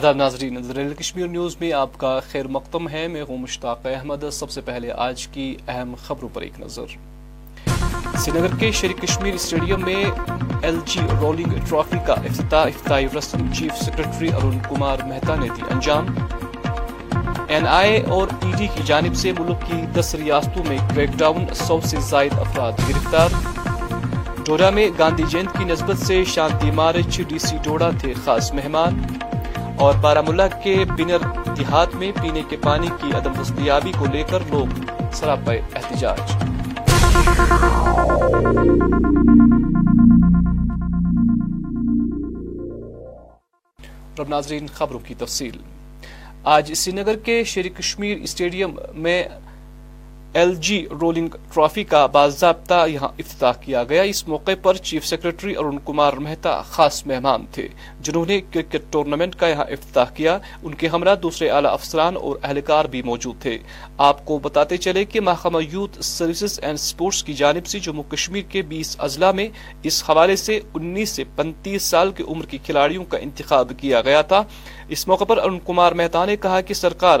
آداب ناظرین کشمیر نیوز میں آپ کا خیر مقدم ہے میں ہوں مشتاق احمد سب سے پہلے آج کی اہم خبروں پر ایک نظر سری نگر کے شیر کشمیر اسٹیڈیم میں ایل جی رولنگ ٹرافی کا افتتاح افتتاحی رسم چیف سیکرٹری ارون کمار مہتا نے دی انجام این آئی اور ای ڈی کی جانب سے ملک کی دس ریاستوں میں کریک ڈاؤن سو سے زائد افراد گرفتار ڈوڈا میں گاندھی جینت کی نسبت سے شانتی مارچ ڈی سی ڈوڑا تھے خاص مہمان اور بارہ ملک کے بنر دیہات میں پینے کے پانی کی عدم دستیابی کو لے کر لوگ سراپ احتجاج ناظرین خبروں کی تفصیل آج سری نگر کے شیر کشمیر اسٹیڈیم میں ایل جی رولنگ ٹرافی کا باضابطہ یہاں افتتاح کیا گیا اس موقع پر چیف سیکرٹری ارون کمار مہتا خاص مہمان تھے جنہوں نے کرکٹ ٹورنامنٹ کا یہاں افتتاح کیا ان کے ہمراہ دوسرے اعلی افسران اور اہلکار بھی موجود تھے آپ کو بتاتے چلے کہ محکمہ یوتھ سروسز اینڈ سپورٹس کی جانب سے جموں کشمیر کے بیس اضلاع میں اس حوالے سے انیس سے پینتیس سال کی عمر کی کھلاڑیوں کا انتخاب کیا گیا تھا اس موقع پر ارون کمار مہتا نے کہا کہ سرکار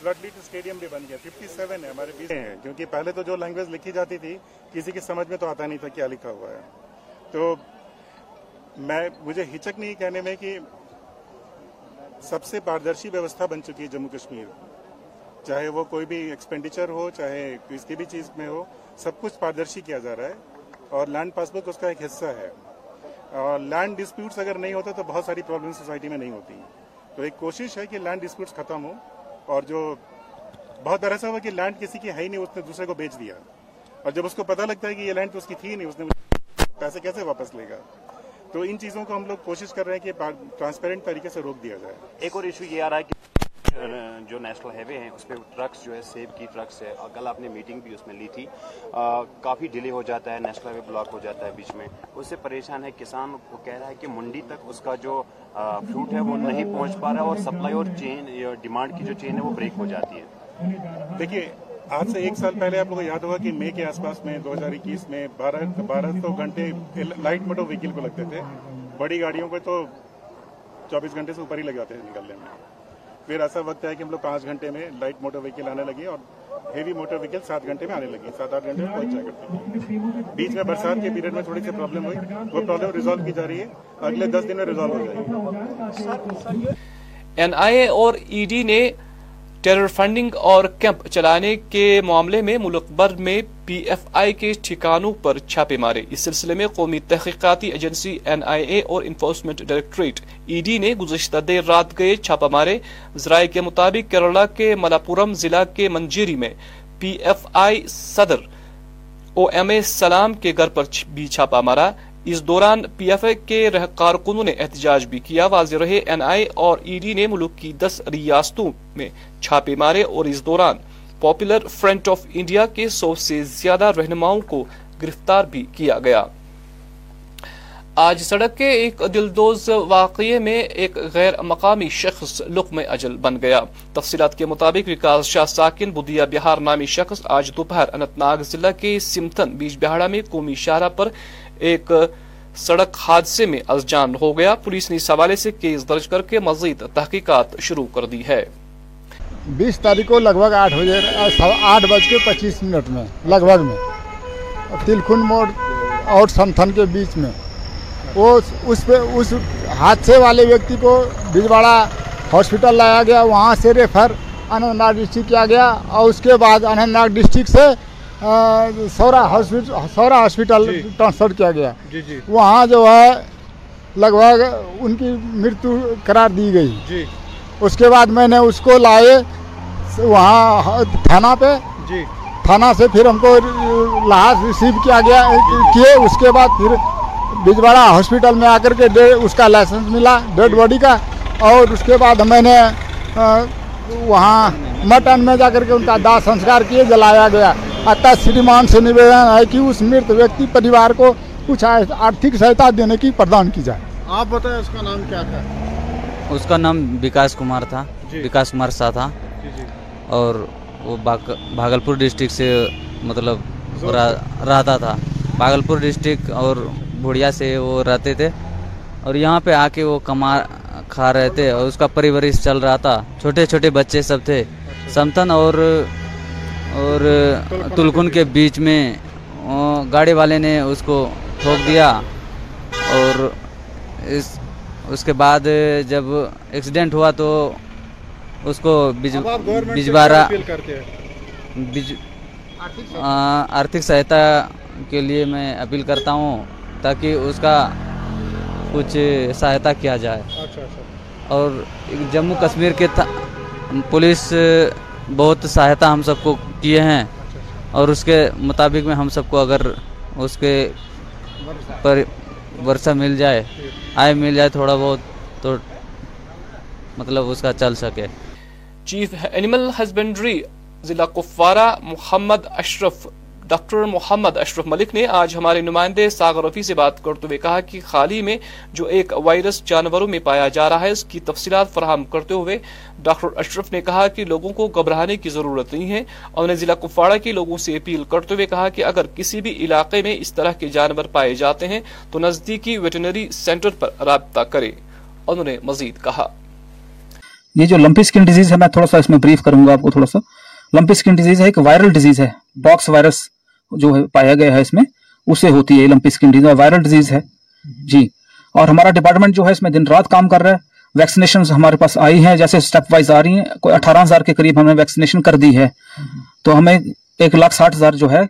فلڈ لیٹ اسٹیڈیم بھی بن گیا ففٹی سیون ہے ہمارے بیچ ہیں کیونکہ پہلے تو جو لینگویج لکھی جاتی تھی کسی کی سمجھ میں تو آتا نہیں تھا کیا لکھا ہوا ہے تو میں مجھے ہچک نہیں کہنے میں کہ سب سے پاردرشی ویوستھا بن چکی ہے جموں کشمیر چاہے وہ کوئی بھی ایکسپینڈیچر ہو چاہے کسی بھی چیز میں ہو سب کچھ پاردرشی کیا جا رہا ہے اور لینڈ پاس بک اس کا ایک حصہ ہے اور لینڈ ڈسپیوٹس اگر نہیں ہوتا تو بہت ساری پرابلم سوسائٹی میں نہیں ہوتی تو ایک کوشش ہے کہ لینڈ ڈسپیوٹس ختم ہو اور جو بہت برا سا ہوا کہ لینڈ کسی کی ہے ہی نہیں اس نے دوسرے کو بیچ دیا اور جب اس کو پتہ لگتا ہے کہ یہ لینڈ تو اس کی تھی نہیں اس نے پیسے کیسے واپس لے گا تو ان چیزوں کو ہم لوگ کوشش کر رہے ہیں کہ ٹرانسپیرنٹ طریقے سے روک دیا جائے ایک اور ایشو یہ آ رہا ہے کہ جو نیشنل ہائی وے ہیں اس پہ ٹرکس جو ہے سیب کی ٹرکس ہے کل آپ نے میٹنگ بھی اس میں لی تھی کافی ڈیلے ہو جاتا ہے نیشنل ہائی وے بلاک ہو جاتا ہے بیچ میں اس سے پریشان ہے کسان کو کہہ رہا ہے کہ منڈی تک اس کا جو فروٹ ہے وہ نہیں پہنچ پا رہا اور سپلائی اور چین ڈیمانڈ کی جو چین ہے وہ بریک ہو جاتی ہے دیکھیے آج سے ایک سال پہلے آپ کو یاد ہوگا کہ مئی کے آس پاس میں دو ہزار اکیس میں بارہ بارہ سو گھنٹے لائٹ موٹر ویکل کو لگتے تھے بڑی گاڑیوں پہ تو چوبیس گھنٹے سے اوپر ہی لگ جاتے تھے نکلنے میں پھر ایسا وقت ہے کہ ہم لوگ پانچ گھنٹے میں لائٹ موٹر ویکل آنے لگے اور ہیوی موٹر ویکل سات گھنٹے میں آنے لگے سات آٹھ گھنٹے میں پہنچ بیچ میں برسات کے پیریڈ میں تھوڑی سی پرابلم ہوئی وہ پرابلم ریزالو کی جا رہی ہے اگلے دس دن میں ریزالو ہو جائے گی این آئی اے اور ای ڈی نے ٹیرر فنڈنگ اور کیمپ چلانے کے معاملے میں ملک بھر میں پی ایف آئی کے ٹھکانوں پر چھاپے مارے اس سلسلے میں قومی تحقیقاتی ایجنسی این آئی اے اور انفورسمنٹ ڈائریکٹریٹ ای ڈی نے گزشتہ دیر رات گئے چھاپا مارے ذرائع کے مطابق کیرلا کے ملاپورم ضلع کے منجیری میں پی ایف آئی صدر او ایم اے سلام کے گھر پر بھی چھاپہ مارا اس دوران پی ایف اے کے کارکنوں نے احتجاج بھی کیا واضح رہے این آئی اور ای ڈی نے ملک کی دس ریاستوں میں چھاپے مارے اور اس دوران پاپولر فرنٹ آف انڈیا کے سو سے زیادہ رہنماؤں کو گرفتار بھی کیا گیا آج سڑک کے ایک دلدوز واقعے میں ایک غیر مقامی شخص لقم اجل بن گیا تفصیلات کے مطابق وکاس شاہ ساکن بدیا بہار نامی شخص آج دوپہر انت ناگ ضلع کے سمتن بیچ بہاڑا میں قومی شاہراہ پر ایک سڑک حادثے میں جان ہو گیا پولیس نے اس حوالے سے کیس درج کر کے مزید تحقیقات شروع کر دی ہے بیس تاریخ کو لگ بھگ آٹھ بجے آٹھ بج کے پچیس منٹ میں لگ بھگ میں موڑ اور کے بیچ میں اس حادثے والے ویکتی کو بھیلواڑا ہاسپٹل لایا گیا وہاں سے ریفر اننت ناگ ڈسٹرکٹ کیا گیا اور اس کے بعد اننت ناگ ڈسٹرک سے سورا ہاسپٹل سورا جی۔ ہاسپٹل ٹرانسفر کیا گیا جی، جی۔ وہاں جو ہے لگ بھگ ان کی مرتب کرار دی گئی اس کے بعد میں نے اس کو لائے وہاں تھانہ پہ تھانہ سے پھر ہم کو لحاظ سیو کیا گیا کیے اس کے بعد پھر بجواڑا ہاسپٹل میں آ کر کے اس کا لائسنس ملا ڈیڈ باڈی کا اور اس کے بعد میں نے وہاں مٹن میں جا کر کے ان کا داہ سنسکار کیے جلایا گیا اتنا شری مان سے نویدن ہے کہ اس مرت ویکتی پریوار کو کچھ آرتھک سہایتا دینے کی پردان کی جائے آپ بتائیں اس کا نام کیا تھا اس کا نام وکاس کمار تھا جی۔ وکاس کمار شاہ تھا جی، جی۔ اور وہ بھاگلپور ڈسٹرکٹ سے مطلب رہتا تھا بھاگلپور ڈسٹرکٹ اور بھوڑیا سے وہ رہتے تھے اور یہاں پہ آ کے وہ کما کھا رہے تھے اور اس کا پریورش چل رہا تھا چھوٹے چھوٹے بچے سب تھے سمتن اور اور تلکن کے بیچ میں گاڑی والے نے اس کو ٹھوک دیا اور اس اس کے بعد جب ایکسیڈنٹ ہوا تو اس کو بجواڑا آرتھک سہایتا کے لیے میں اپیل کرتا ہوں تاکہ اس کا کچھ سہایتا کیا جائے اچھا، اچھا۔ اور جموں کشمیر کے پولیس بہت سہایتا ہم سب کو کیے ہیں اچھا، اور اس کے مطابق میں ہم سب کو اگر اس کے پر ورثہ مل جائے جی۔ آئے مل جائے تھوڑا بہت تو مطلب اس کا چل سکے چیف اینیمل ہسبینڈری ضلع کپوارہ محمد اشرف ڈاکٹر محمد اشرف ملک نے آج ہمارے نمائندے ساغر رفی سے بات کرتے ہوئے کہا کہ خالی میں جو ایک وائرس جانوروں میں پایا جا رہا ہے اس کی تفصیلات فراہم کرتے ہوئے ڈاکٹر اشرف نے کہا کہ لوگوں کو گھبرانے کی ضرورت نہیں ہے اور لوگوں سے اپیل کرتے ہوئے کہا کہ اگر کسی بھی علاقے میں اس طرح کے جانور پائے جاتے ہیں تو نزدیکی ویٹنری سینٹر پر رابطہ کرے مزید کہا یہ جو لمپی اسکن ڈیزیز ہے میں تھوڑا تھوڑا سا سا اس میں بریف کروں گا آپ کو لمپی ڈیزیز ہے ایک وائرل ڈیزیز ہے باکس وائرس جو پایا گیا ہے اس میں اسے ہوتی ہے تو ہمیں ایک لاکھ ساٹھ ہزار جو ہے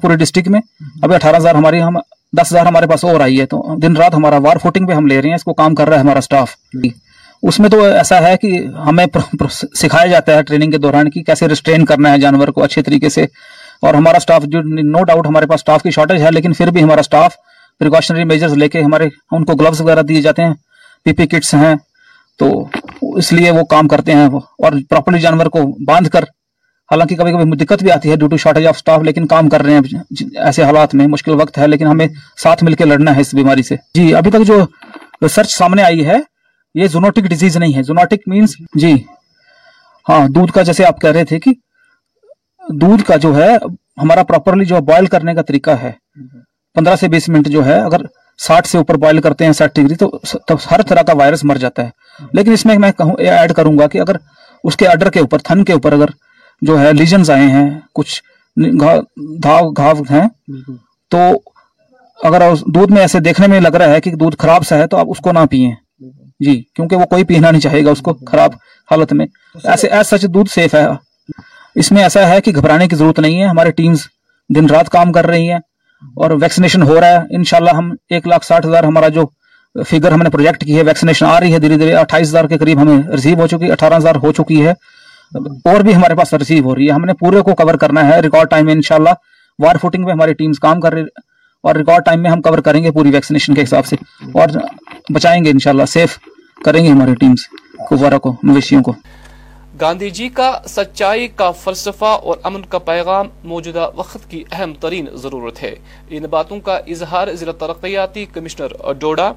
پورے ڈسٹرکٹ میں ابھی اٹھارہ ہزار ہماری ہم دس ہزار ہمارے پاس اور آئی ہے تو دن رات ہمارا وار فوٹنگ پہ ہم لے رہے ہیں اس کو کام کر رہا ہے ہمارا اسٹاف جی۔ اس میں تو ایسا ہے کہ ہمیں سکھایا جاتا ہے ٹریننگ کے دوران کہ کیسے ریسٹرین کرنا ہے جانور کو اچھے طریقے سے اور ہمارا سٹاف جو نو ڈاؤٹ ہمارے پاس سٹاف کی شارٹیج ہے لیکن پھر بھی ہمارا سٹاف پریکاشنری میجرز لے کے ہمارے ان کو گلوز وغیرہ دیے جاتے ہیں پی پی کٹس ہیں تو اس لیے وہ کام کرتے ہیں اور پراپرلی جانور کو باندھ کر حالانکہ کبھی کبھی دقت بھی آتی ہے شارٹیج آف سٹاف لیکن کام کر رہے ہیں ایسے حالات میں مشکل وقت ہے لیکن ہمیں ساتھ مل کے لڑنا ہے اس بیماری سے جی ابھی تک جو ریسرچ سامنے آئی ہے یہ زونوٹک ڈیزیز نہیں ہے زونوٹک مینس جی ہاں دودھ کا جیسے آپ کہہ رہے تھے کہ دودھ کا جو ہے ہمارا پراپرلی جو بوائل کرنے کا طریقہ ہے پندرہ سے بیس منٹ جو ہے اگر ساٹھ سے اوپر بوائل کرتے ہیں ساٹھ ڈگری تو ہر طرح کا وائرس مر جاتا ہے لیکن اس میں میں ایڈ کروں گا کہ اگر اس کے اڈر کے اوپر تھن کے اوپر اگر جو ہے لیجنز آئے ہیں کچھ گھاو ہیں تو اگر دودھ میں ایسے دیکھنے میں لگ رہا ہے کہ دودھ خراب سا ہے تو آپ اس کو نہ پیئیں جی کیونکہ وہ کوئی پینا نہیں چاہے گا اس کو خراب حالت میں ایسے دودھ سیف ہے اس میں ایسا ہے کہ گھبرانے کی ضرورت نہیں ہے ہمارے ٹیمز دن رات کام کر رہی ہیں اور ویکسینیشن ہو رہا ہے انشاءاللہ ہم ایک لاکھ ساٹھ ہزار ہمارا جو فیگر ہم نے پروجیکٹ کی ہے ویکسینیشن آ رہی ہے دھیرے دھیرے اٹھائیس ہزار کے قریب ہمیں ریسیو ہو چکی ہے اٹھارہ ہزار ہو چکی ہے اور بھی ہمارے پاس ریسیو ہو رہی ہے ہم نے پورے کو کور کرنا ہے ریکارڈ ٹائم میں انشاءاللہ وار فوٹنگ پہ ہماری ٹیمز کام کر رہی ہے اور ریکارڈ ٹائم میں ہم کور کریں گے پوری ویکسینیشن کے حساب سے اور بچائیں گے انشاءاللہ سیف کریں گے ہماری ٹیمز کو مویشیوں کو گاندھی جی کا سچائی کا فلسفہ اور امن کا پیغام موجودہ وقت کی اہم ترین ضرورت ہے ان باتوں کا اظہار ضلع ترقیاتی کمشنر ڈوڈا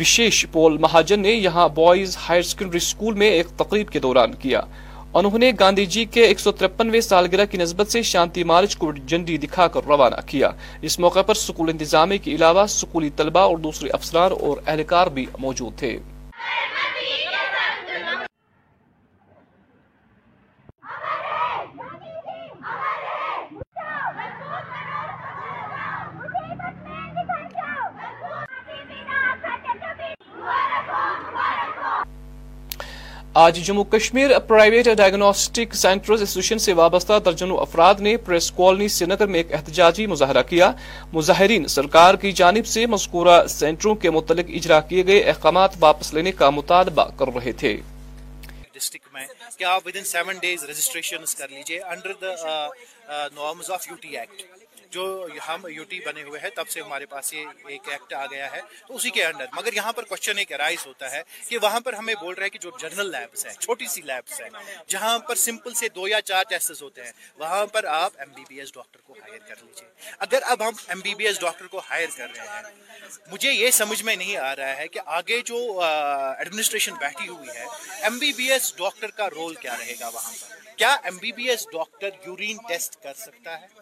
وشیش پول مہاجن نے یہاں بوائز ہائر سیکنڈری اسکول میں ایک تقریب کے دوران کیا انہوں نے گاندھی جی کے ایک سو ترپنوے سالگرہ کی نسبت سے شانتی مارچ کو جنڈی دکھا کر روانہ کیا اس موقع پر سکول انتظامیہ کے علاوہ سکولی طلبہ اور دوسرے افسران اور اہلکار بھی موجود تھے آج Jammu Kashmir private diagnostic centres association سے وابستہ درجنوں افراد نے پریس کالونی سری میں ایک احتجاجی مظاہرہ کیا مظاہرین سرکار کی جانب سے مذکورہ سینٹروں کے متعلق اجرا کیے گئے احکامات واپس لینے کا مطالبہ کر رہے تھے سیون ڈیز کر انڈر دا آف ایکٹ جو ہم یو ٹی بنے ہوئے ہیں تب سے ہمارے پاس یہ ایک ایکٹ آ گیا ہے تو اسی کے انڈر مگر یہاں پر کوشچن ایک ارائز ہوتا ہے کہ وہاں پر ہمیں بول رہے ہیں کہ جو جنرل لیبس ہیں چھوٹی سی ہیں جہاں پر سمپل سے دو یا چار ٹیسٹ ہوتے ہیں وہاں پر آپ M B B S doctor کو ہائر کر لیجیے اگر اب ہم M B B S doctor کو ہائر کر رہے ہیں مجھے یہ سمجھ میں نہیں آ رہا ہے کہ آگے جو ایڈمنسٹریشن بیٹھی ہوئی ہے M B B S doctor کا رول کیا رہے گا وہاں پر کیا M B B S doctor urine test کر سکتا ہے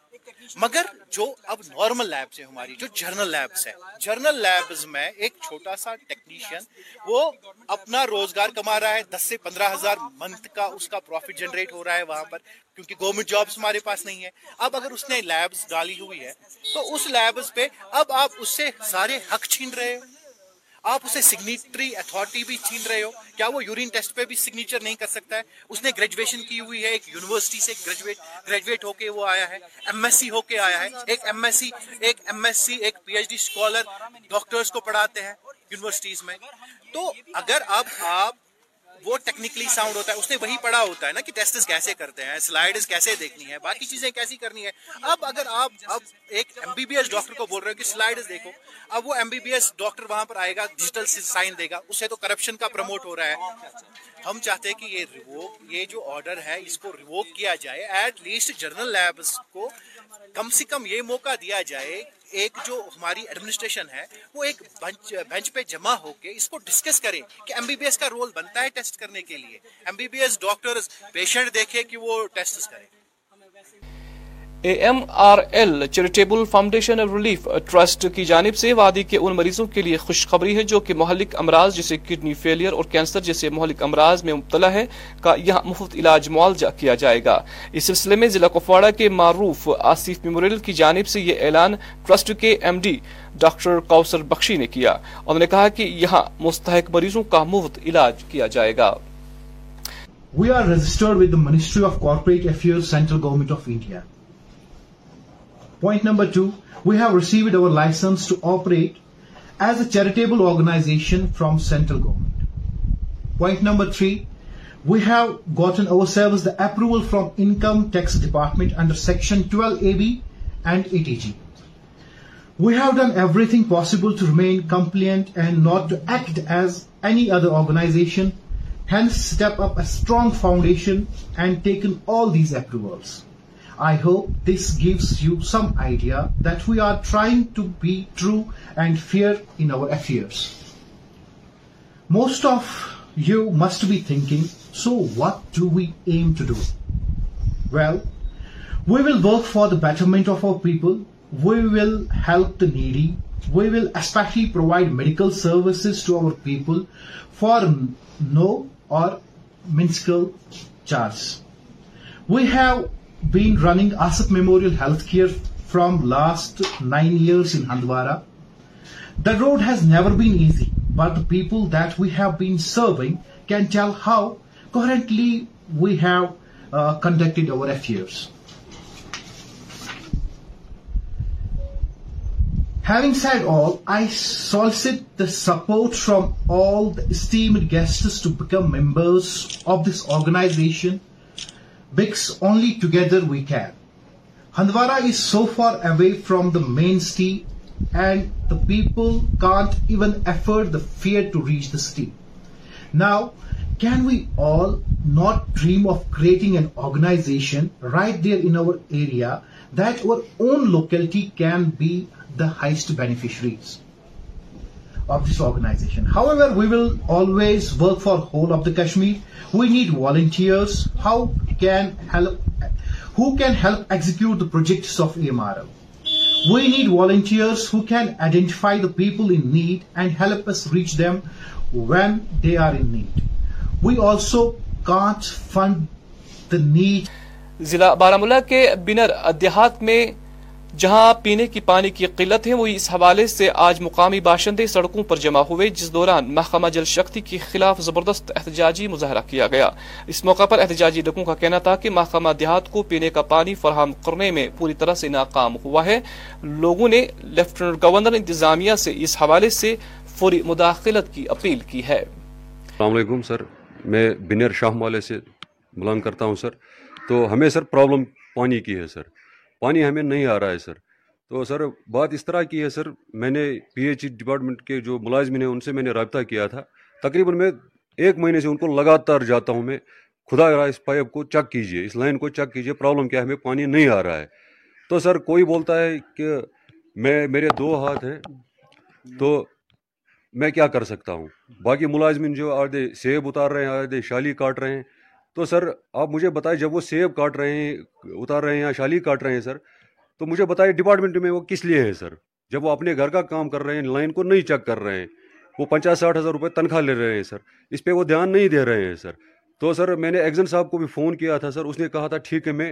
مگر جو اب نارمل لیبز ہیں ہماری جو جرنل لیبز لیبز ہیں جرنل میں ایک چھوٹا سا ٹیکنیشین وہ اپنا روزگار کما رہا ہے دس سے پندرہ ہزار منتھ کا اس کا پروفیٹ جنریٹ ہو رہا ہے وہاں پر کیونکہ گورنمنٹ جابز ہمارے پاس نہیں ہے اب اگر اس نے لیبز ڈالی ہوئی ہے تو اس لیبز پہ اب آپ اس سے سارے حق چھین رہے آپ اسے سگنیٹری اتھارٹی بھی چھین رہے ہو کیا وہ یورین ٹیسٹ پہ بھی سگنیچر نہیں کر سکتا ہے اس نے گریجویشن کی ہوئی ہے ایک یونیورسٹی سے گریجویٹ گریجویٹ ہو کے وہ آیا ہے ایم ایس سی ہو کے آیا ہے ایک ایم ایس سی ایک ایم ایس سی ایک P H D scholar doctors کو پڑھاتے ہیں یونیورسٹیز میں تو اگر اب آپ وہ ٹیکنیکلی ساؤنڈ ہوتا ہے اس نے وہی پڑھا ہوتا ہے نا کہ ٹیسٹس کیسے کرتے ہیں سلائیڈز کیسے دیکھنی ہے باقی چیزیں کیسی کرنی ہے اب اگر آپ اب ایک M B B S doctor کو بول رہے ہو کہ سلائیڈز دیکھو اب وہ M B B S doctor وہاں پر آئے گا ڈیجیٹل سائن دے گا اسے تو کرپشن کا پروموٹ ہو رہا ہے ہم چاہتے ہیں کہ یہ ریووک یہ جو آرڈر ہے اس کو ریووک کیا جائے ایٹ لیسٹ جرنل لیبس کو کم سے کم یہ موقع دیا جائے ایک جو ہماری ایڈمنسٹریشن ہے وہ ایک بینچ پہ جمع ہو کے اس کو ڈسکس کرے کہ ایم بی بی ایس کا رول بنتا ہے ٹیسٹ کرنے کے لیے M B B S doctor patient دیکھے کہ وہ ٹیسٹ کرے A M R L charitable foundation relief trust کی جانب سے وادی کے ان مریضوں کے لیے خوشخبری ہے جو کہ مہلک امراض جیسے کڈنی فیلئر اور کینسر جیسے مہلک امراض میں مبتلا ہے کا یہاں مفت علاج معالجہ کیا جائے گا اس سلسلے میں ضلع کپواڑہ کے معروف آصف میموریل کی جانب سے یہ اعلان ٹرسٹ کے M D doctor Kousar Bakshi نے کیا نے کہا کہ یہاں مستحق مریضوں کا مفت علاج کیا جائے گا Point number 2, we have received our license to operate as a charitable organization from central government. Point number 3, we have gotten ourselves the approval from Income Tax Department under Section 12AB and ATG. We have done everything possible to remain compliant and not to act as any other organization, hence step up a strong foundation and taken all these approvals. I hope this gives you some idea that we are trying to be true and fair in our affairs. Most of you must be thinking, so what do we aim to do? Well, we will work for the betterment of our people, we will help the needy, we will especially provide medical services to our people for no or minuscule charge. We have been running Asif Memorial Healthcare from last 9 years in Hindwara. The road has never been easy, but the people that we have been serving can tell how currently we have uh, conducted our affairs. Having said all, I solicit the support from all the esteemed guests to become members of this organization because only together we can. Hindwara is so far away from the main city and the people can't even afford the fare to reach the city. Now, can we all not dream of creating an organization right there in our area that our own locality can be the highest beneficiaries of this organization? However, we will always work for whole of the Kashmir. We need volunteers. How can help execute project of M R we need volunteers who can identify the people in need and help us reach them when they are in need we also got fund the need ضلع بارہما کے بینرات میں جہاں پینے کی پانی کی قلت ہے وہی اس حوالے سے آج مقامی باشندے سڑکوں پر جمع ہوئے جس دوران محکمہ جل شکتی کے خلاف زبردست احتجاجی مظاہرہ کیا گیا اس موقع پر احتجاجی لوگوں کا کہنا تھا کہ محکمہ دیہات کو پینے کا پانی فراہم کرنے میں پوری طرح سے ناکام ہوا ہے لوگوں نے گورنر انتظامیہ سے اس حوالے سے فوری مداخلت کی اپیل کی ہے السلام علیکم سر میں بنیر شاہ سے کرتا ہوں سر سر سر تو ہمیں پرابلم پانی کی ہے پانی ہمیں نہیں آ رہا ہے سر تو سر بات اس طرح کی ہے سر میں نے پی ایچ ای ڈپارٹمنٹ کے جو ملازمین ہیں ان سے میں نے رابطہ کیا تھا تقریباً میں ایک مہینے سے ان کو لگاتار جاتا ہوں میں خدا رہا اس پائپ کو چیک کیجیے اس لائن کو چیک کیجیے پرابلم کیا ہے ہمیں پانی نہیں آ رہا ہے تو سر کوئی بولتا ہے کہ میں میرے دو ہاتھ ہیں تو میں کیا کر سکتا ہوں باقی ملازمین جو آدھے سیب اتار رہے ہیں آدھے شالی کاٹ رہے ہیں تو سر آپ مجھے بتائیں جب وہ سیب کاٹ رہے ہیں اتار رہے ہیں یا شالی کاٹ رہے ہیں سر تو مجھے بتائیں ڈپارٹمنٹ میں وہ کس لیے ہیں سر جب وہ اپنے گھر کا کام کر رہے ہیں لائن کو نہیں چیک کر رہے ہیں وہ پچاس ساٹھ ہزار روپے تنخواہ لے رہے ہیں سر اس پہ وہ دھیان نہیں دے رہے ہیں سر تو سر میں نے ایگزن صاحب کو بھی فون کیا تھا سر اس نے کہا تھا ٹھیک ہے میں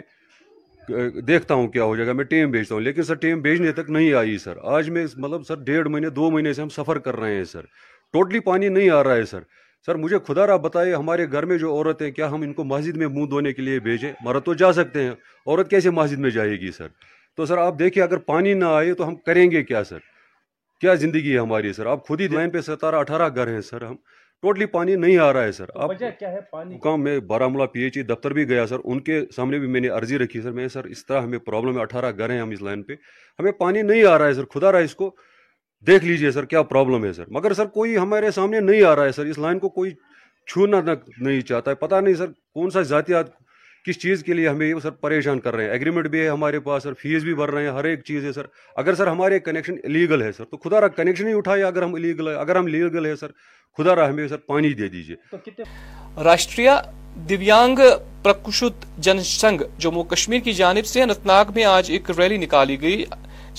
دیکھتا ہوں کیا ہو جائے گا میں ٹیم بھیجتا ہوں لیکن سر ٹیم بھیجنے تک نہیں آئی سر آج میں مطلب سر ڈیڑھ مہینے دو مہینے سے ہم سفر کر رہے ہیں سر ٹوٹلی پانی نہیں آ رہا ہے سر سر مجھے خدا را بتائے ہمارے گھر میں جو عورت ہیں کیا ہم ان کو مسجد میں منہ دھونے کے لیے بھیجیں مرد تو جا سکتے ہیں عورت کیسے مسجد میں جائے گی سر تو سر آپ دیکھیں اگر پانی نہ آئے تو ہم کریں گے کیا سر کیا زندگی ہے ہماری سر آپ خود ہی لائن پہ ستارہ اٹھارہ گھر ہیں سر ہم ٹوٹلی پانی نہیں آ رہا ہے سر آپ حکام میں بارہ پی ایچ ای دفتر بھی گیا سر ان کے سامنے بھی میں نے عرضی رکھی سر میں سر اس طرح ہمیں پرابلم ہے اٹھارہ گھر ہیں ہم اس لائن پہ ہمیں پانی نہیں آ رہا ہے سر خدا رہا اس کو دیکھ لیجئے سر کیا پرابلم ہے سر مگر سر کوئی ہمارے سامنے نہیں آ رہا ہے سر اس لائن کو کوئی چھونا نہیں چاہتا ہے پتہ نہیں سر کون سا ذاتی کس چیز کے لیے ہمیں سر پریشان کر رہے ہیں اگریمنٹ بھی ہے ہمارے پاس سر فیس بھی بھر رہے ہیں ہر ایک چیز ہے سر اگر سر ہمارے کنیکشن الیگل ہے سر تو خدا را کنیکشن ہی اٹھائے اگر ہم الیگل ہے اگر ہم لیگل ہے سر خدا را ہمیں سر پانی دے دیجیے راشٹریہ پرکشت جن سنگھ جموں کشمیر کی جانب سے انتناگ میں آج ایک ریلی نکالی گئی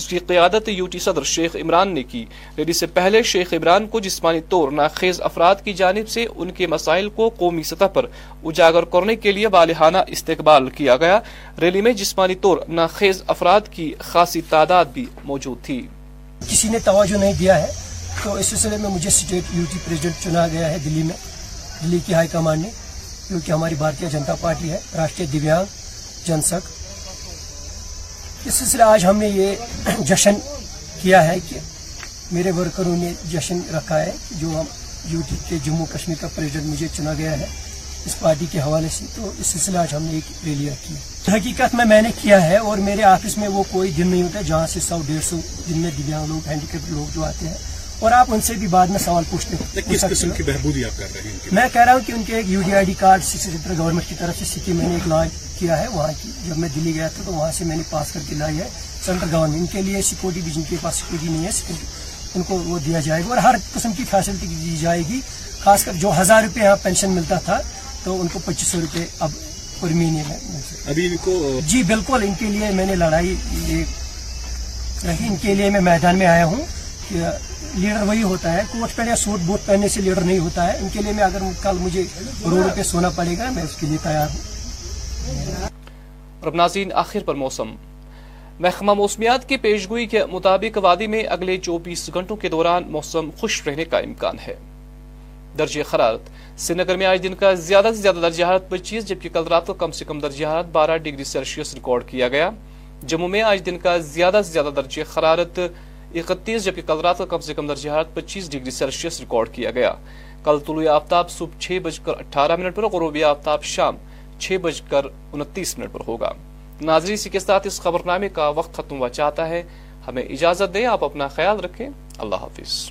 جس کی قیادت یوٹی صدر شیخ عمران نے کی ریلی سے پہلے شیخ عمران کو جسمانی طور ناخیز افراد کی جانب سے ان کے مسائل کو قومی سطح پر اجاگر کرنے کے لیے بالحانہ استقبال کیا گیا ریلی میں جسمانی طور ناخیز افراد کی خاصی تعداد بھی موجود تھی کسی نے توجہ نہیں دیا ہے تو اس سلسلے میں مجھے یوٹی پریزیڈنٹ چنا گیا ہے دلی دلی میں کی ہائی نے کیونکہ ہماری بھارتیہ جنتا پارٹی ہے راشٹری دن جن اس سلسلے آج ہم نے یہ جشن کیا ہے کہ میرے ورکروں نے جشن رکھا ہے جو ہم یو ٹی کے جموں کشمیر کا پریزیڈنٹ مجھے چنا گیا ہے اس پارٹی کے حوالے سے تو اس سلسلے آج ہم نے ایک ریلیا کی حقیقت میں میں نے کیا ہے اور میرے آفس میں وہ کوئی دن نہیں ہوتا جہاں سے سو ڈیڑھ سو دن میں دیویانگ لوگ ہینڈیکیپ لوگ جو آتے ہیں اور آپ ان سے بھی بعد میں سوال پوچھتے ہیں ہیں کس قسم کی بہبودی آپ کر رہے میں کہہ رہا ہوں کہ ان کے ایک U D I D card central government کی طرف سے میں نے ایک لانچ کیا ہے وہاں کی جب میں دلی گیا تھا تو وہاں سے میں نے پاس کر کے لائی ہے سینٹرل گورنمنٹ ان کے لیے سیکورٹی بھی جن کے پاس سیکورٹی نہیں ہے ان کو وہ دیا جائے گا اور ہر قسم کی فیسلٹی دی جائے گی خاص کر جو ہزار روپے یہاں پینشن ملتا تھا تو ان کو پچیس سو روپے اب ابھی ان کو جی بالکل ان کے لیے میں نے لڑائی یعنی ان کے لیے میں میدان میں آیا ہوں لیڈر وہی ہوتا ہے کوٹ پہنے سوٹ بوٹ پہننے سے لیڈر نہیں ہوتا ہے ان کے لیے میں اگر کل مجھے روڈ پہ سونا پڑے گا میں اس کے لیے تیار ہوں ناظرین آخر پر موسم محکمہ موسمیات کی پیشگوئی کے مطابق وادی میں اگلے چوبیس گھنٹوں کے دوران موسم خوش رہنے کا امکان ہے درجہ حرارت سری نگر میں آج دن کا زیادہ سے زیادہ درجہ حرارت پچیس جبکہ کل رات کو کم سے کم درجہ حرارت بارہ ڈگری سیلسیس ریکارڈ کیا گیا جموں میں آج دن کا زیادہ سے زیادہ درجہ حرارت اکتیس جبکہ کل رات کا کم سے کم درجہ حرارت پچیس ڈگری سیلسیس ریکارڈ کیا گیا کل طلوع آفتاب صبح چھ بج کر اٹھارہ منٹ پر آفتاب شام چھ بج کر انتیس منٹ پر ہوگا اسی کے ساتھ اس خبر نامے کا وقت ختم ہوا چاہتا ہے ہمیں اجازت دیں آپ اپنا خیال رکھیں اللہ حافظ